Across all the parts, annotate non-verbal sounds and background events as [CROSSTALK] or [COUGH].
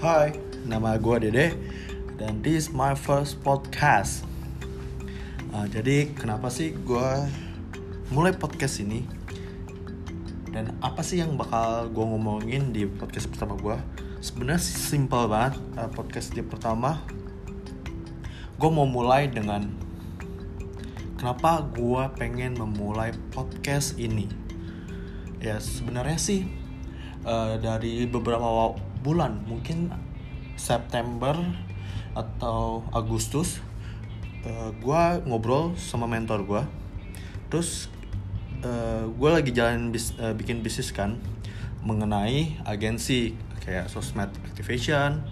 Hai, nama gue Dede dan this is my first podcast. Uh, jadi kenapa sih gue mulai podcast ini dan apa sih yang bakal gue ngomongin di podcast pertama gue? Sebenarnya simple banget uh, podcast di pertama. Gue mau mulai dengan kenapa gue pengen memulai podcast ini. Ya sebenarnya sih uh, dari beberapa bulan mungkin September atau Agustus uh, gue ngobrol sama mentor gue terus uh, gue lagi jalan bis, uh, bikin bisnis kan mengenai agensi kayak sosmed activation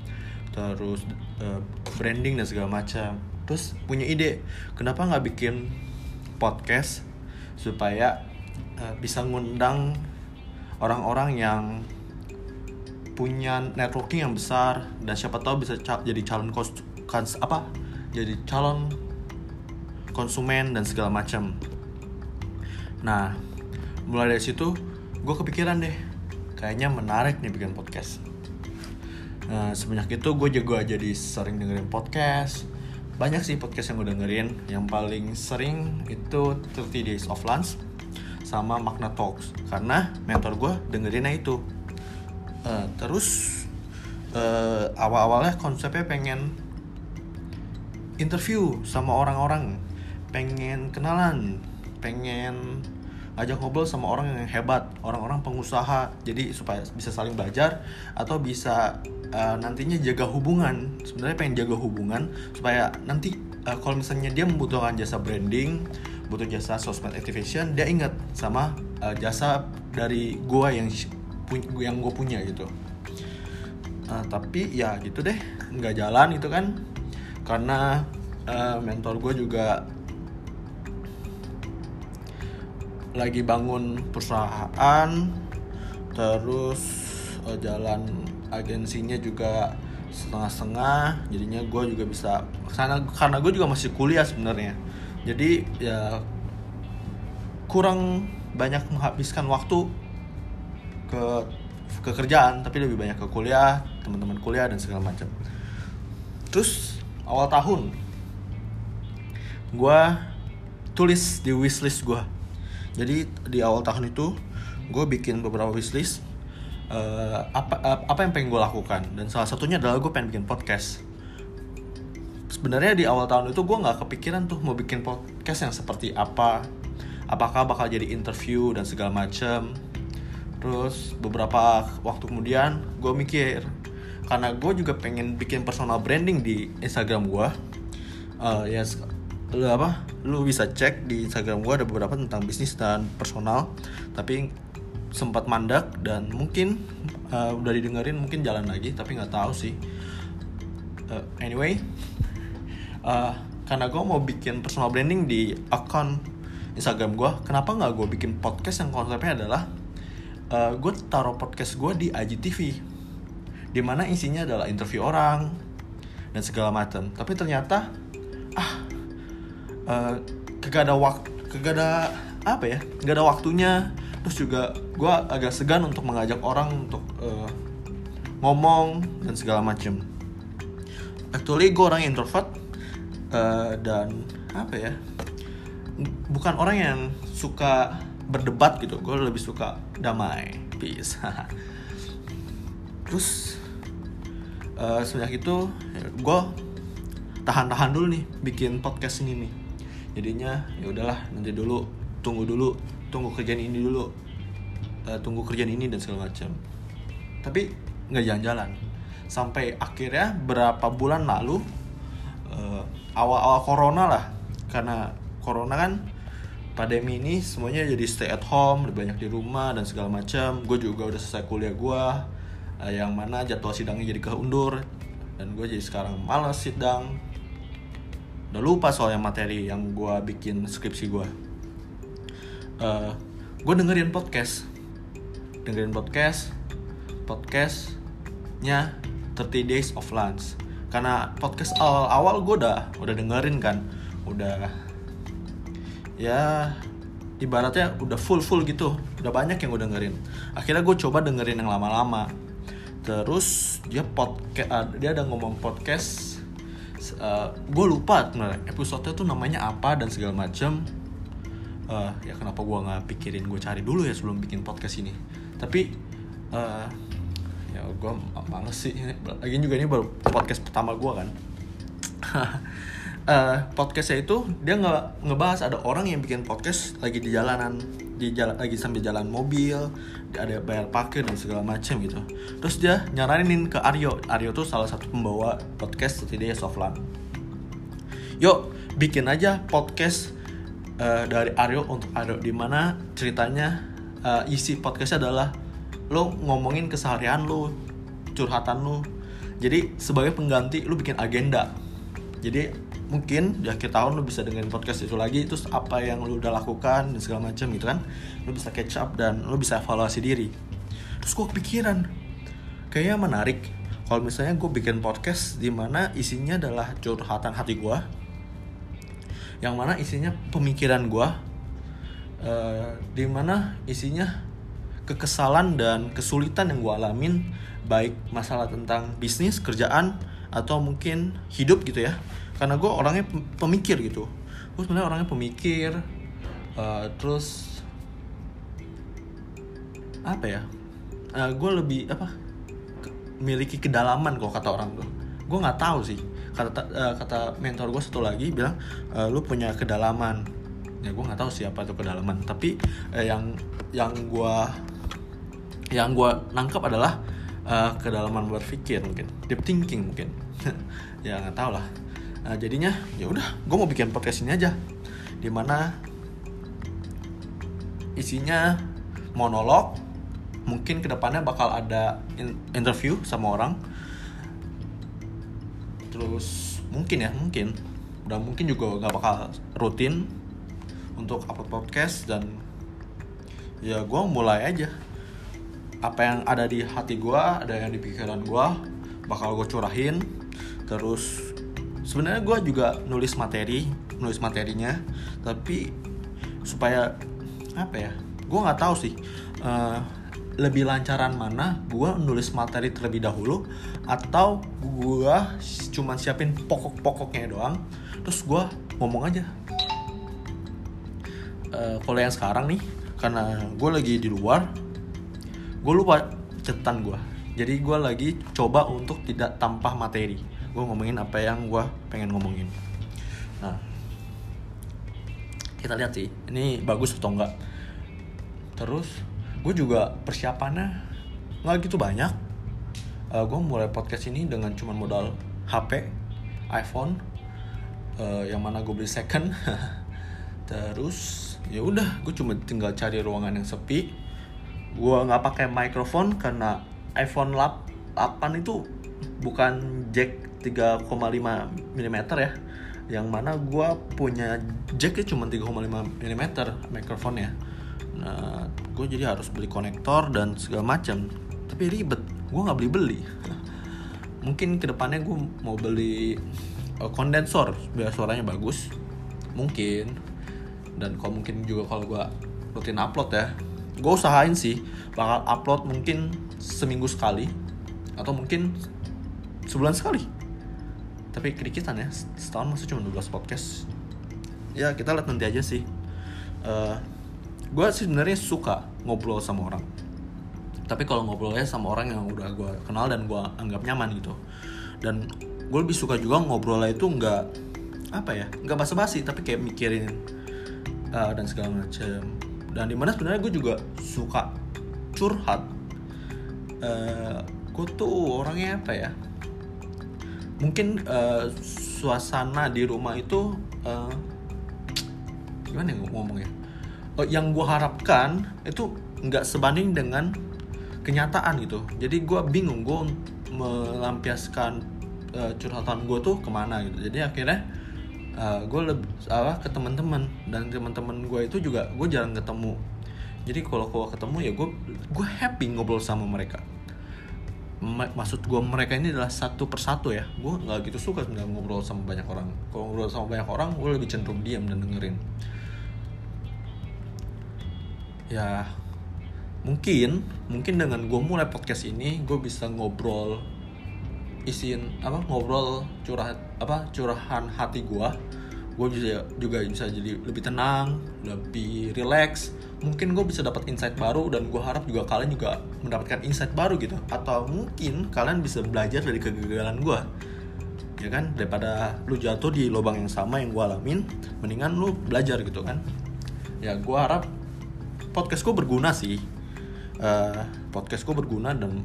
terus uh, branding dan segala macam. Terus punya ide kenapa nggak bikin podcast supaya uh, bisa ngundang orang-orang yang punya networking yang besar dan siapa tahu bisa ca jadi calon kans apa? Jadi calon konsumen dan segala macam. Nah mulai dari situ gue kepikiran deh. Kayaknya menarik nih bikin podcast. Nah semenjak itu gue juga jadi sering dengerin podcast. Banyak sih podcast yang gue dengerin. Yang paling sering itu 30 Days of Lunch sama Magna Talks. Karena mentor gue dengerinnya itu uh, terus uh, awal-awalnya konsepnya pengen interview sama orang-orang pengen kenalan pengen ajak ngobrol sama orang yang hebat orang-orang pengusaha. Jadi supaya bisa saling belajar atau bisa uh, nantinya jaga hubungan. Sebenarnya pengen jaga hubungan supaya nanti uh, kalau misalnya dia membutuhkan jasa branding butuh jasa sosmed activation dia ingat sama uh, jasa dari gua yang yang gue punya gitu. Uh, tapi ya gitu deh nggak jalan itu kan. Karena uh, mentor gue juga lagi bangun perusahaan terus uh, jalan agensinya juga setengah-setengah jadinya gue juga bisa karena karena gue juga masih kuliah sebenarnya. Jadi ya kurang banyak menghabiskan waktu ke ke kerjaan tapi lebih banyak ke kuliah teman-teman kuliah dan segala macam. Terus awal tahun gue tulis di wishlist gue jadi di awal tahun itu gue bikin beberapa wishlist uh, apa uh, apa yang pengen gue lakukan. Dan salah satunya adalah gue pengen bikin podcast. Sebenarnya di awal tahun itu gue nggak kepikiran tuh mau bikin podcast yang seperti apa. Apakah bakal jadi interview dan segala macam terus beberapa waktu kemudian gue mikir karena gue juga pengen bikin personal branding di Instagram gue uh, ya lu apa lu bisa cek di Instagram gue ada beberapa tentang bisnis dan personal tapi sempat mandak dan mungkin uh, udah didengerin mungkin jalan lagi tapi nggak tahu sih. Uh, anyway uh, karena gue mau bikin personal branding di akun Instagram gue kenapa nggak gue bikin podcast yang konsepnya adalah uh, gue taruh podcast gue di IGTV di mana isinya adalah interview orang dan segala macam. Tapi ternyata ah uh, kagak ada waktu kagak ada apa ya kagak ada waktunya. Terus juga gue agak segan untuk mengajak orang untuk uh, ngomong dan segala macam. Actually gue orang introvert uh, dan apa ya bukan orang yang suka berdebat gitu. Gue lebih suka damai peace. [LAUGHS] Terus uh, semenjak itu ya, gue tahan-tahan dulu nih bikin podcast ini nih. Jadinya ya udahlah nanti dulu tunggu dulu tunggu kerjaan ini dulu uh, tunggu kerjaan ini dan segala macam. Tapi nggak jalan-jalan. Sampai akhirnya berapa bulan lalu uh, awal-awal corona lah. Karena corona kan pandemi ini semuanya jadi stay at home lebih banyak di rumah dan segala macam. Gue juga udah selesai kuliah gue uh, yang mana jadwal sidangnya jadi keundur dan gue jadi sekarang malas sidang. Udah lupa soal yang materi yang gue bikin skripsi gue uh, gue dengerin podcast. Dengerin podcast podcastnya 30 Days of Lunch. Karena podcast awal awal gue udah udah dengerin kan udah ya ibaratnya udah full full gitu. Udah banyak yang gue dengerin. Akhirnya gue coba dengerin yang lama-lama. Terus dia podcast dia ada ngomong podcast uh, gue lupa episode tuh namanya apa dan segala macam uh, ya kenapa gue nggak pikirin gue cari dulu ya sebelum bikin podcast ini. Tapi uh, ya gue males sih. Lagi juga ini baru podcast pertama gue kan [LAUGHS] uh, podcastnya itu dia nggak ngebahas ada orang yang bikin podcast lagi di jalanan di jalan lagi sambil jalan mobil ada bayar parkir dan segala macam gitu. Terus dia nyaranin ke Aryo. Aryo tuh salah satu pembawa podcast Today Soflan yuk bikin aja podcast uh, dari Aryo untuk Aryo di mana ceritanya uh, isi podcastnya adalah lo ngomongin keseharian lo curhatan lo. Jadi sebagai pengganti lo bikin agenda jadi mungkin di akhir tahun lo bisa dengerin podcast itu lagi terus apa yang lo udah lakukan dan segala macam gitu kan lo bisa catch up dan lo bisa evaluasi diri. Terus gue kepikiran kayaknya menarik. Kalau misalnya gue bikin podcast di mana isinya adalah curhatan hati gue yang mana isinya pemikiran gue uh, di mana isinya kekesalan dan kesulitan yang gue alamin baik masalah tentang bisnis kerjaan atau mungkin hidup gitu ya. Karena gue orangnya pemikir gitu. Gue sebenarnya orangnya pemikir uh, terus apa ya? Uh, gue lebih apa? Memiliki kedalaman kok kata orang tuh gue nggak tahu sih. Kata uh, kata mentor gue satu lagi bilang uh, lu punya kedalaman. Ya gue nggak tahu siapa itu kedalaman. Tapi uh, yang yang gue yang gue nangkap adalah uh, kedalaman berpikir mungkin deep thinking mungkin. [LAUGHS] Ya nggak tahu lah. Uh, jadinya ya udah gue mau bikin podcast ini aja. Di mana isinya monolog mungkin ke depannya bakal ada interview sama orang. Terus mungkin ya mungkin. Udah mungkin juga gak bakal rutin untuk upload podcast dan ya gue mulai aja apa yang ada di hati gue ada yang di pikiran gue bakal gue curahin. Terus sebenarnya gue juga nulis materi nulis materinya. Tapi supaya apa ya gue nggak tahu sih uh, lebih lancaran mana gue nulis materi terlebih dahulu atau gue cuma siapin pokok-pokoknya doang terus gue ngomong aja. Uh, kalau yang sekarang nih karena gue lagi di luar gue lupa cetan gue jadi gue lagi coba untuk tidak tanpa materi. Gue ngomongin apa yang gue pengen ngomongin. Nah kita lihat sih ini bagus atau enggak. Terus gue juga persiapannya nggak gitu banyak. Uh, gue mulai podcast ini dengan cuma modal HP iPhone uh, yang mana gue beli second. [LAUGHS] Terus ya udah gue cuma tinggal cari ruangan yang sepi gue nggak pakai mikrofon karena iPhone 8 itu bukan jack 3,5 mm ya. Yang mana gue punya jacknya cuma 3,5 mm mikrofonnya nah gue jadi harus beli konektor dan segala macam. Tapi ribet gue nggak beli beli. [LAUGHS] Mungkin ke depannya gue mau beli uh, kondensor biar suaranya bagus. Mungkin. Dan kalau mungkin juga kalau gue rutin upload ya gue usahain sih bakal upload mungkin seminggu sekali atau mungkin sebulan sekali. Tapi kedikitan ya setahun masih cuma 12 podcast. Ya kita lihat nanti aja sih. Uh, gue sih sebenarnya suka ngobrol sama orang. Tapi kalau ngobrolnya sama orang yang udah gue kenal dan gue anggap nyaman gitu. Dan gue lebih suka juga ngobrolnya itu nggak apa ya nggak basa-basi tapi kayak mikirin uh, dan segala macam dan di mana sebenarnya gue juga suka curhat. Uh, eh, gue tuh orangnya apa ya? Mungkin uh, suasana di rumah itu uh, gimana ya ngomongnya? Oh, yang gue harapkan itu nggak sebanding dengan kenyataan gitu. Jadi gue bingung gue melampiaskan uh, curhatan gue tuh ke mana gitu. Jadi akhirnya uh, gue lebih apa ke teman-teman dan teman-teman gue itu juga gue jarang ketemu. Jadi kalau gue ketemu ya gue gue happy ngobrol sama mereka. Maksud gue mereka ini adalah satu persatu ya. Gue nggak gitu suka sebenarnya ngobrol sama banyak orang. Kalau ngobrol sama banyak orang gue lebih cenderung diam dan dengerin. Ya mungkin mungkin dengan gue mulai podcast ini gue bisa ngobrol isin apa ngobrol curhat apa curahan hati gue gue bisa juga bisa jadi lebih tenang lebih relax. Mungkin gue bisa dapat insight baru dan gue harap juga kalian juga mendapatkan insight baru gitu. Atau mungkin kalian bisa belajar dari kegagalan gue ya kan? Daripada lu jatuh di lubang yang sama yang gue alamin mendingan lu belajar gitu kan? Ya gue harap podcast gue berguna sih. Uh, podcast gue berguna dan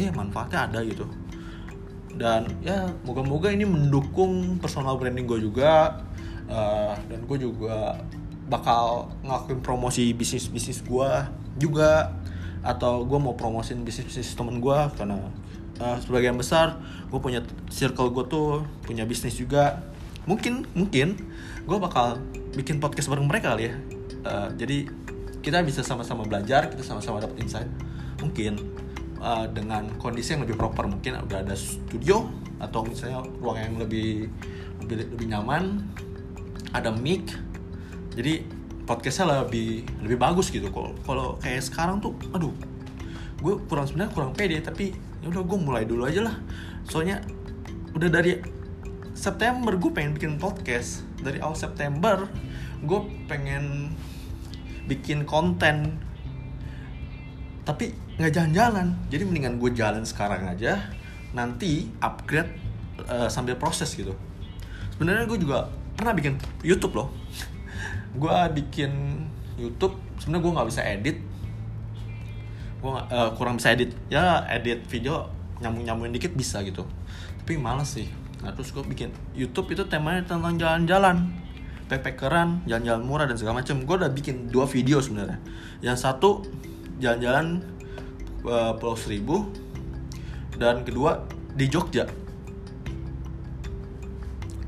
ya manfaatnya ada gitu dan ya moga-moga ini mendukung personal branding gue juga uh, dan gue juga bakal ngelakuin promosi bisnis bisnis gue juga atau gue mau promosin bisnis bisnis temen gue karena uh, sebagian besar gue punya circle gue tuh punya bisnis juga. Mungkin mungkin gue bakal bikin podcast bareng mereka kali ya. Uh, jadi kita bisa sama-sama belajar kita sama-sama dapat insight. Mungkin uh, dengan kondisi yang lebih proper. Mungkin udah ada studio atau misalnya ruang yang lebih lebih, lebih nyaman ada mic. Jadi podcastnya lebih lebih bagus gitu. Kalau kalau kayak sekarang tuh aduh gue kurang sebenarnya kurang pede tapi ya udah gue mulai dulu aja lah. Soalnya udah dari September gue pengen bikin podcast. Dari awal September gue pengen bikin konten tapi nggak jalan-jalan. Jadi mendingan gue jalan sekarang aja nanti upgrade uh, sambil proses gitu. Sebenarnya gue juga pernah bikin YouTube loh. [LAUGHS] Gue bikin YouTube sebenarnya gue nggak bisa edit. Gue uh, kurang bisa edit. Ya edit video nyambung nyambungin dikit bisa gitu. Tapi males sih. Nah terus gue bikin YouTube itu temanya tentang jalan-jalan. Backpackeran, jalan-jalan murah dan segala macam. Gue udah bikin dua video sebenarnya. Yang satu jalan-jalan uh, Pulau Seribu dan kedua di Jogja.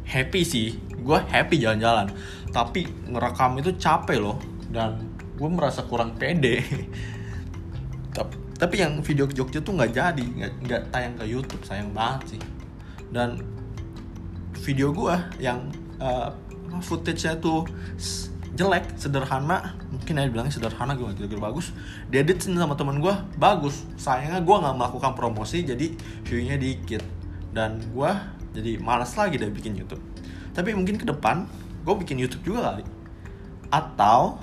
Happy sih, gue happy jalan-jalan. Tapi ngerekam itu capek loh dan gue merasa kurang pede. [LAUGHS] Tapi yang video ke Jogja tuh nggak jadi, nggak tayang ke YouTube, sayang banget sih. Dan video gue yang uh, footage-nya tuh jelek, sederhana, mungkin aja bilangnya sederhana gue gak gitu bagus. Diedit sama temen gue bagus. Sayangnya gue nggak melakukan promosi, jadi view-nya dikit. Dan gue jadi malas lagi deh bikin YouTube. Tapi mungkin ke depan gue bikin YouTube juga kali. Atau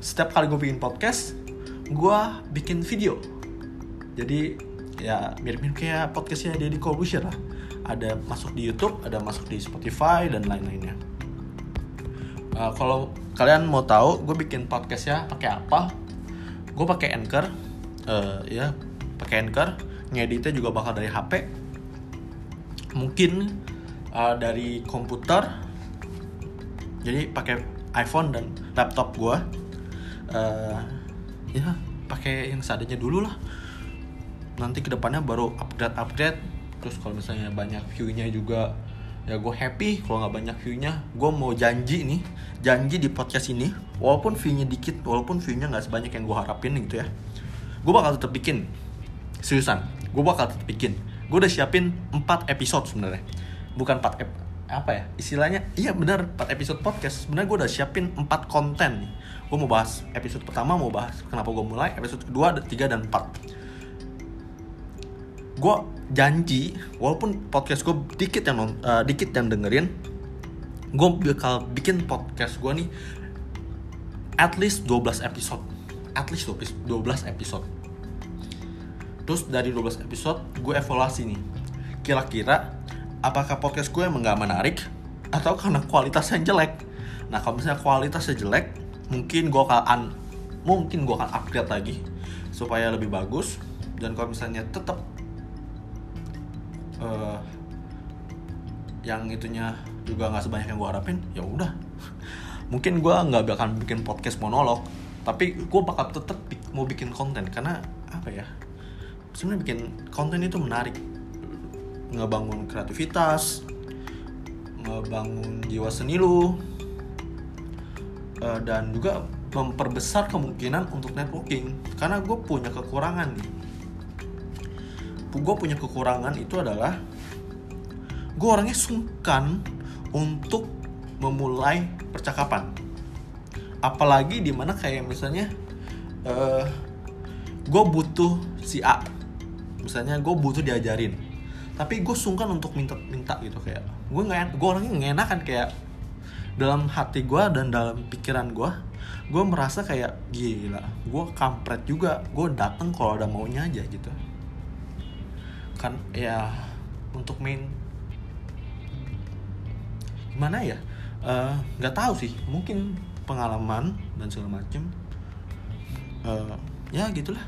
setiap kali gue bikin podcast, gue bikin video. Jadi ya mirip-mirip kayak podcastnya Deddy Corbusier lah. Ada masuk di YouTube, ada masuk di Spotify dan lain-lainnya uh, kalau kalian mau tahu gue bikin podcast ya pakai apa gue pakai anchor. Uh, ya pakai anchor. Ngeditnya juga bakal dari HP mungkin uh, dari komputer. Jadi pakai iPhone dan laptop gue uh, ya pakai yang seadanya dulu lah. Nanti ke depannya baru update update terus kalau misalnya banyak viewnya juga ya gue happy kalau nggak banyak viewnya. Gue mau janji nih janji di podcast ini walaupun viewnya dikit walaupun viewnya nggak sebanyak yang gue harapin gitu ya gue bakal tetap bikin. Seriusan gue bakal tetap bikin. Gue udah siapin 4 episode sebenarnya. Bukan 4 ep apa ya istilahnya iya benar 4 episode podcast. Sebenarnya gue udah siapin 4 konten nih. Gue mau bahas episode pertama mau bahas kenapa gue mulai episode kedua tiga dan 4 gue janji walaupun podcast gue dikit yang uh, dikit yang dengerin gue bakal bikin podcast gue nih at least 12 episode. At least 12 episode. Terus dari 12 episode gue evaluasi nih. Kira-kira apakah podcast gue emang gak menarik atau karena kualitasnya jelek? Nah kalau misalnya kualitasnya jelek mungkin gue akan mungkin gue akan upgrade lagi supaya lebih bagus. Dan kalau misalnya tetap uh, yang itunya juga nggak sebanyak yang gue harapin ya udah. [LAUGHS] Mungkin gue nggak bakal bikin podcast monolog tapi gue bakal tetap mau bikin konten karena apa ya sebenarnya bikin konten itu menarik. Ngebangun kreativitas ngebangun jiwa seni lu uh, dan juga memperbesar kemungkinan untuk networking. Karena gue punya kekurangan nih gue punya kekurangan itu adalah gue orangnya sungkan untuk memulai percakapan. Apalagi di mana kayak misalnya uh, gue butuh si A misalnya gue butuh diajarin tapi gue sungkan untuk minta minta gitu kayak. Gue nggak gue orangnya nggak enakan kayak dalam hati gue dan dalam pikiran gue gue merasa kayak gila gue kampret juga gue datang kalau ada maunya aja gitu kan ya untuk main. Gimana ya? Eh, nggak uh, tahu sih. Mungkin pengalaman dan segala macem. Uh, ya gitulah.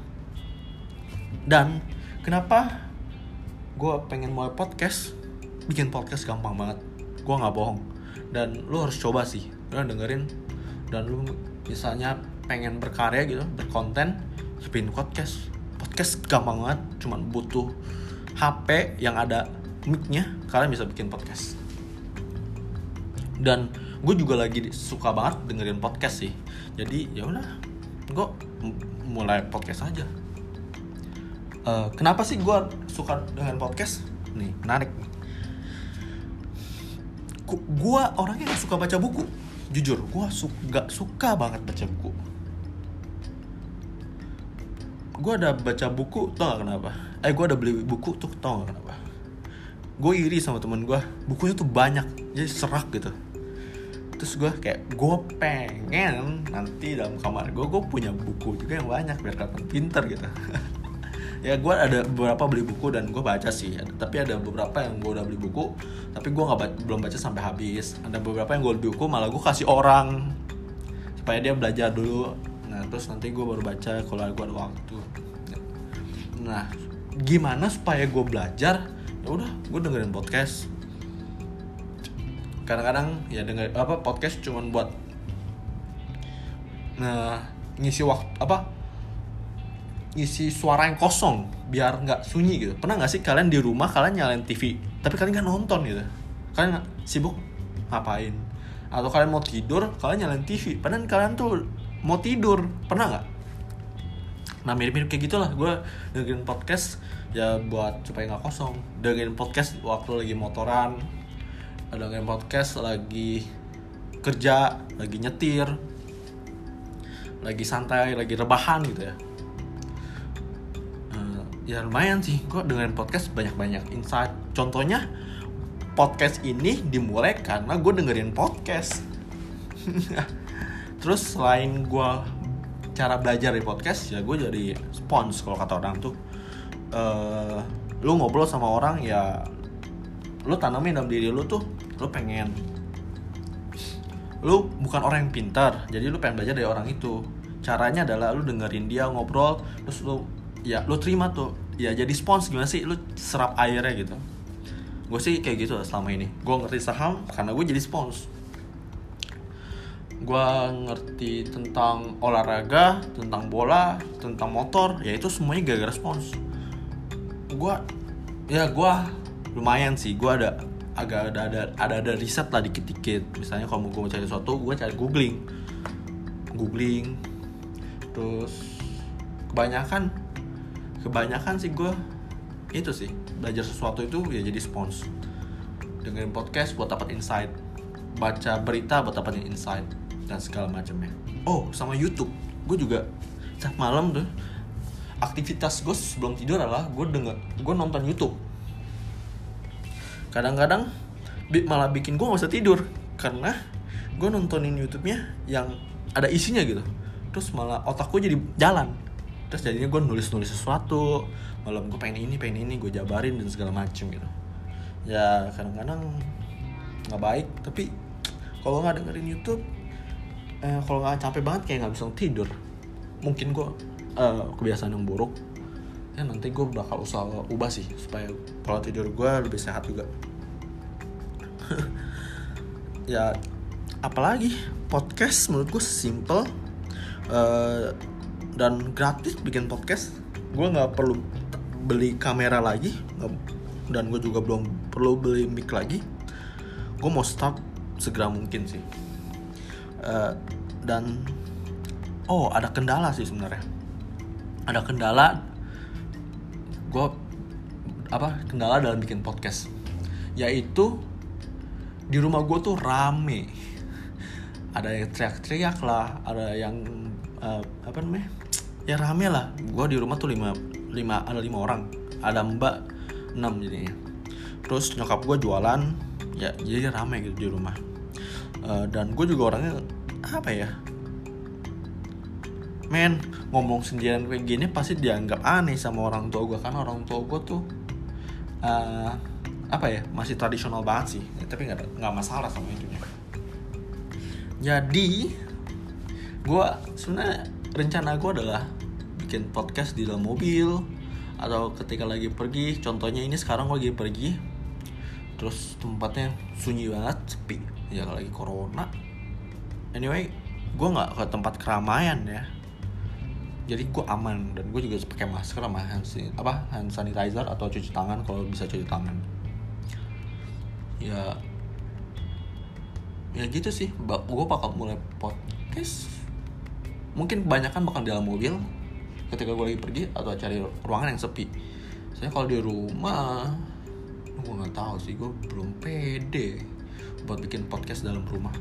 Dan kenapa gue pengen mulai podcast? Bikin podcast gampang banget. Gue nggak bohong. Dan lu harus coba sih. Lu dengerin. Dan lu misalnya pengen berkarya gitu berkonten bikin podcast. Podcast gampang banget cuman butuh HP yang ada micnya kalian bisa bikin podcast. Dan gue juga lagi suka banget dengerin podcast sih. Jadi ya udah gue mulai podcast aja. Uh, kenapa sih gue suka dengan podcast? Nih menarik. Gue orangnya gak suka baca buku. Jujur gue su gak suka banget baca buku. Gue ada baca buku tau gak kenapa eh gue ada beli buku tuh tau gak kenapa? Gue iri sama temen gue bukunya tuh banyak jadi serak gitu. Terus gue kayak gue pengen nanti dalam kamar gue gue punya buku juga yang banyak biar kelihatan pinter gitu. [LAUGHS] Ya gue ada beberapa beli buku dan gue baca sih. Tapi ada beberapa yang gue udah beli buku tapi gue nggak belum baca sampai habis. Ada beberapa yang gue beli buku malah gue kasih orang supaya dia belajar dulu. Nah terus nanti gue baru baca kalau gue ada waktu. Nah gimana supaya gue belajar? Ya udah gue dengerin podcast. Kadang-kadang ya denger apa podcast cuman buat nah ngisi waktu apa ngisi suara yang kosong biar nggak sunyi gitu. Pernah nggak sih kalian di rumah kalian nyalain TV tapi kalian nggak nonton gitu? Kalian sibuk? Ngapain? Atau kalian mau tidur kalian nyalain TV padahal kalian tuh mau tidur. Pernah nggak nah mirip-mirip kayak gitulah gue dengerin podcast ya buat supaya nggak kosong. Dengerin podcast waktu lagi motoran. Ada yang podcast lagi kerja lagi nyetir lagi santai lagi rebahan gitu ya. Uh, ya lumayan sih. Kok dengan podcast banyak-banyak. Insight contohnya podcast ini dimulai karena gue dengerin podcast. [LAUGHS] Terus selain gue cara belajar di podcast ya gue jadi spons kalau kata orang tuh. Uh, lu ngobrol sama orang ya lu tanamin dalam diri lu tuh lu pengen. Lu bukan orang yang pintar jadi lu pengen belajar dari orang itu. Caranya adalah lu dengerin dia ngobrol terus lu ya lu terima tuh. Ya jadi spons gimana sih? Lu serap airnya gitu. Gue sih kayak gitu selama ini. Gue ngerti saham karena gue jadi spons gue ngerti tentang olahraga tentang bola tentang motor ya itu semuanya gara-gara spons. Gue ya gue lumayan sih gue ada agak ada ada ada ada riset lah dikit-dikit. Misalnya kalau mau gue cari sesuatu gue cari googling. Googling. Terus kebanyakan kebanyakan sih gue itu sih belajar sesuatu itu ya jadi spons. Dengerin podcast buat dapat insight. Baca berita buat dapat insight dan segala macamnya. Oh sama YouTube. Gue juga setiap malam tuh aktivitas gue sebelum tidur adalah gue denger gue nonton YouTube. Kadang-kadang malah bikin gue gak usah tidur karena gue nontonin YouTube-nya yang ada isinya gitu. Terus malah otak gue jadi jalan. Terus jadinya gue nulis-nulis sesuatu malam gue pengen ini pengen ini gue jabarin dan segala macem gitu. Ya kadang-kadang nggak baik tapi kalau nggak dengerin YouTube eh, kalau nggak capek banget kayak nggak bisa tidur. Mungkin gue uh, kebiasaan yang buruk ya nanti gue bakal usaha ubah sih supaya pola tidur gue lebih sehat juga. [LAUGHS] Ya apalagi podcast menurut gue simple uh, dan gratis bikin podcast. Gue nggak perlu beli kamera lagi dan gue juga belum perlu beli mic lagi. Gue mau start segera mungkin sih uh, dan oh ada kendala sih sebenarnya. Ada kendala gue apa kendala dalam bikin podcast. Yaitu di rumah gue tuh rame. Ada yang teriak-teriak lah ada yang uh, apa namanya? Ya rame lah. Gue di rumah tuh lima lima ada lima orang. Ada mbak enam jadinya. Terus nyokap gue jualan ya jadi rame gitu di rumah uh, dan gue juga orangnya apa ya? Men ngomong sendirian kayak gini pasti dianggap aneh sama orang tua gue kan orang tua gue tuh uh, apa ya masih tradisional banget sih. Ya, tapi nggak nggak masalah sama itu jadi gue sebenarnya rencana gue adalah bikin podcast di dalam mobil atau ketika lagi pergi contohnya ini sekarang gue lagi pergi terus tempatnya sunyi banget sepi ya lagi corona. Anyway gue nggak ke tempat keramaian ya. Jadi gue aman dan gue juga pakai masker sama hand, apa hand sanitizer atau cuci tangan kalau bisa cuci tangan. Ya ya gitu sih. Gue bakal mulai podcast. Mungkin kebanyakan bakal di dalam mobil ketika gue lagi pergi atau cari ruangan yang sepi. Saya kalau di rumah gue nggak tahu sih gue belum pede buat bikin podcast dalam rumah.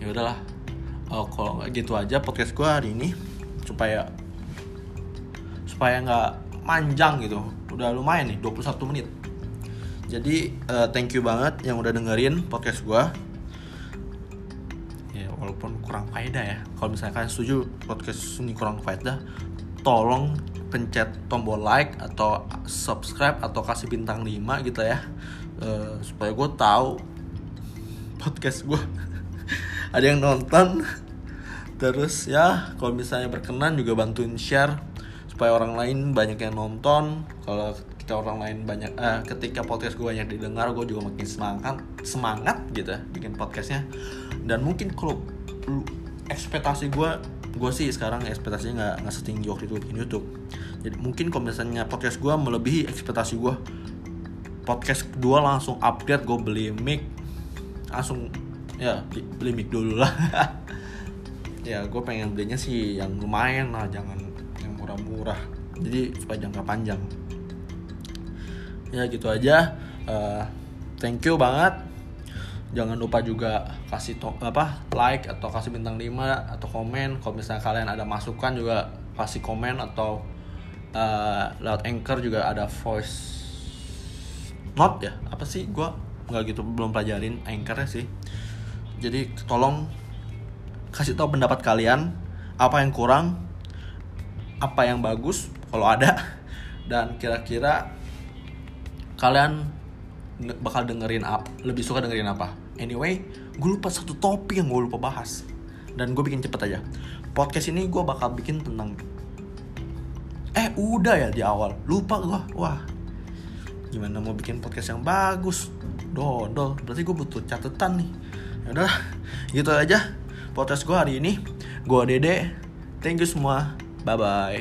Ya udahlah oh, kalau gitu aja podcast gue hari ini supaya supaya nggak manjang gitu. Udah lumayan nih 21 menit. Jadi uh, thank you banget yang udah dengerin podcast gue walaupun kurang faedah ya. Kalau misalnya kalian setuju podcast ini kurang faedah tolong pencet tombol like atau subscribe atau kasih bintang 5 gitu ya uh, supaya gue tahu podcast gue [LAUGHS] ada yang nonton. Terus ya kalau misalnya berkenan juga bantuin share supaya orang lain banyak yang nonton. Kalau kita orang lain banyak eh, ketika podcast gue banyak didengar gue juga makin semangat semangat gitu ya, bikin podcastnya. Dan mungkin kalau ekspektasi gue gue sih sekarang ekspektasinya nggak nggak setinggi waktu itu bikin YouTube. Jadi mungkin kalau misalnya podcast gue melebihi ekspektasi gue podcast kedua langsung upgrade gue beli mic. Langsung ya beli mic dulu lah. [LAUGHS] Ya gue pengen belinya sih yang lumayan lah jangan yang murah-murah. Jadi supaya jangka panjang. Ya gitu aja. Uh, thank you banget. Jangan lupa juga kasih to apa like atau kasih bintang 5 atau komen. Kalau misalnya kalian ada masukan juga kasih komen atau uh, lewat anchor juga ada voice note ya apa sih gue nggak gitu belum pelajarin anchornya sih. Jadi tolong kasih tahu pendapat kalian apa yang kurang apa yang bagus kalau ada dan kira-kira kalian bakal dengerin apa lebih suka dengerin apa. Anyway gue lupa satu topik yang gue lupa bahas dan gue bikin cepet aja. Podcast ini gue bakal bikin tentang eh udah ya di awal lupa gue wah gimana mau bikin podcast yang bagus? Dodol. Berarti gue butuh catatan nih. Ya udah gitu aja podcast gue hari ini. Gue dede. Thank you semua. Bye bye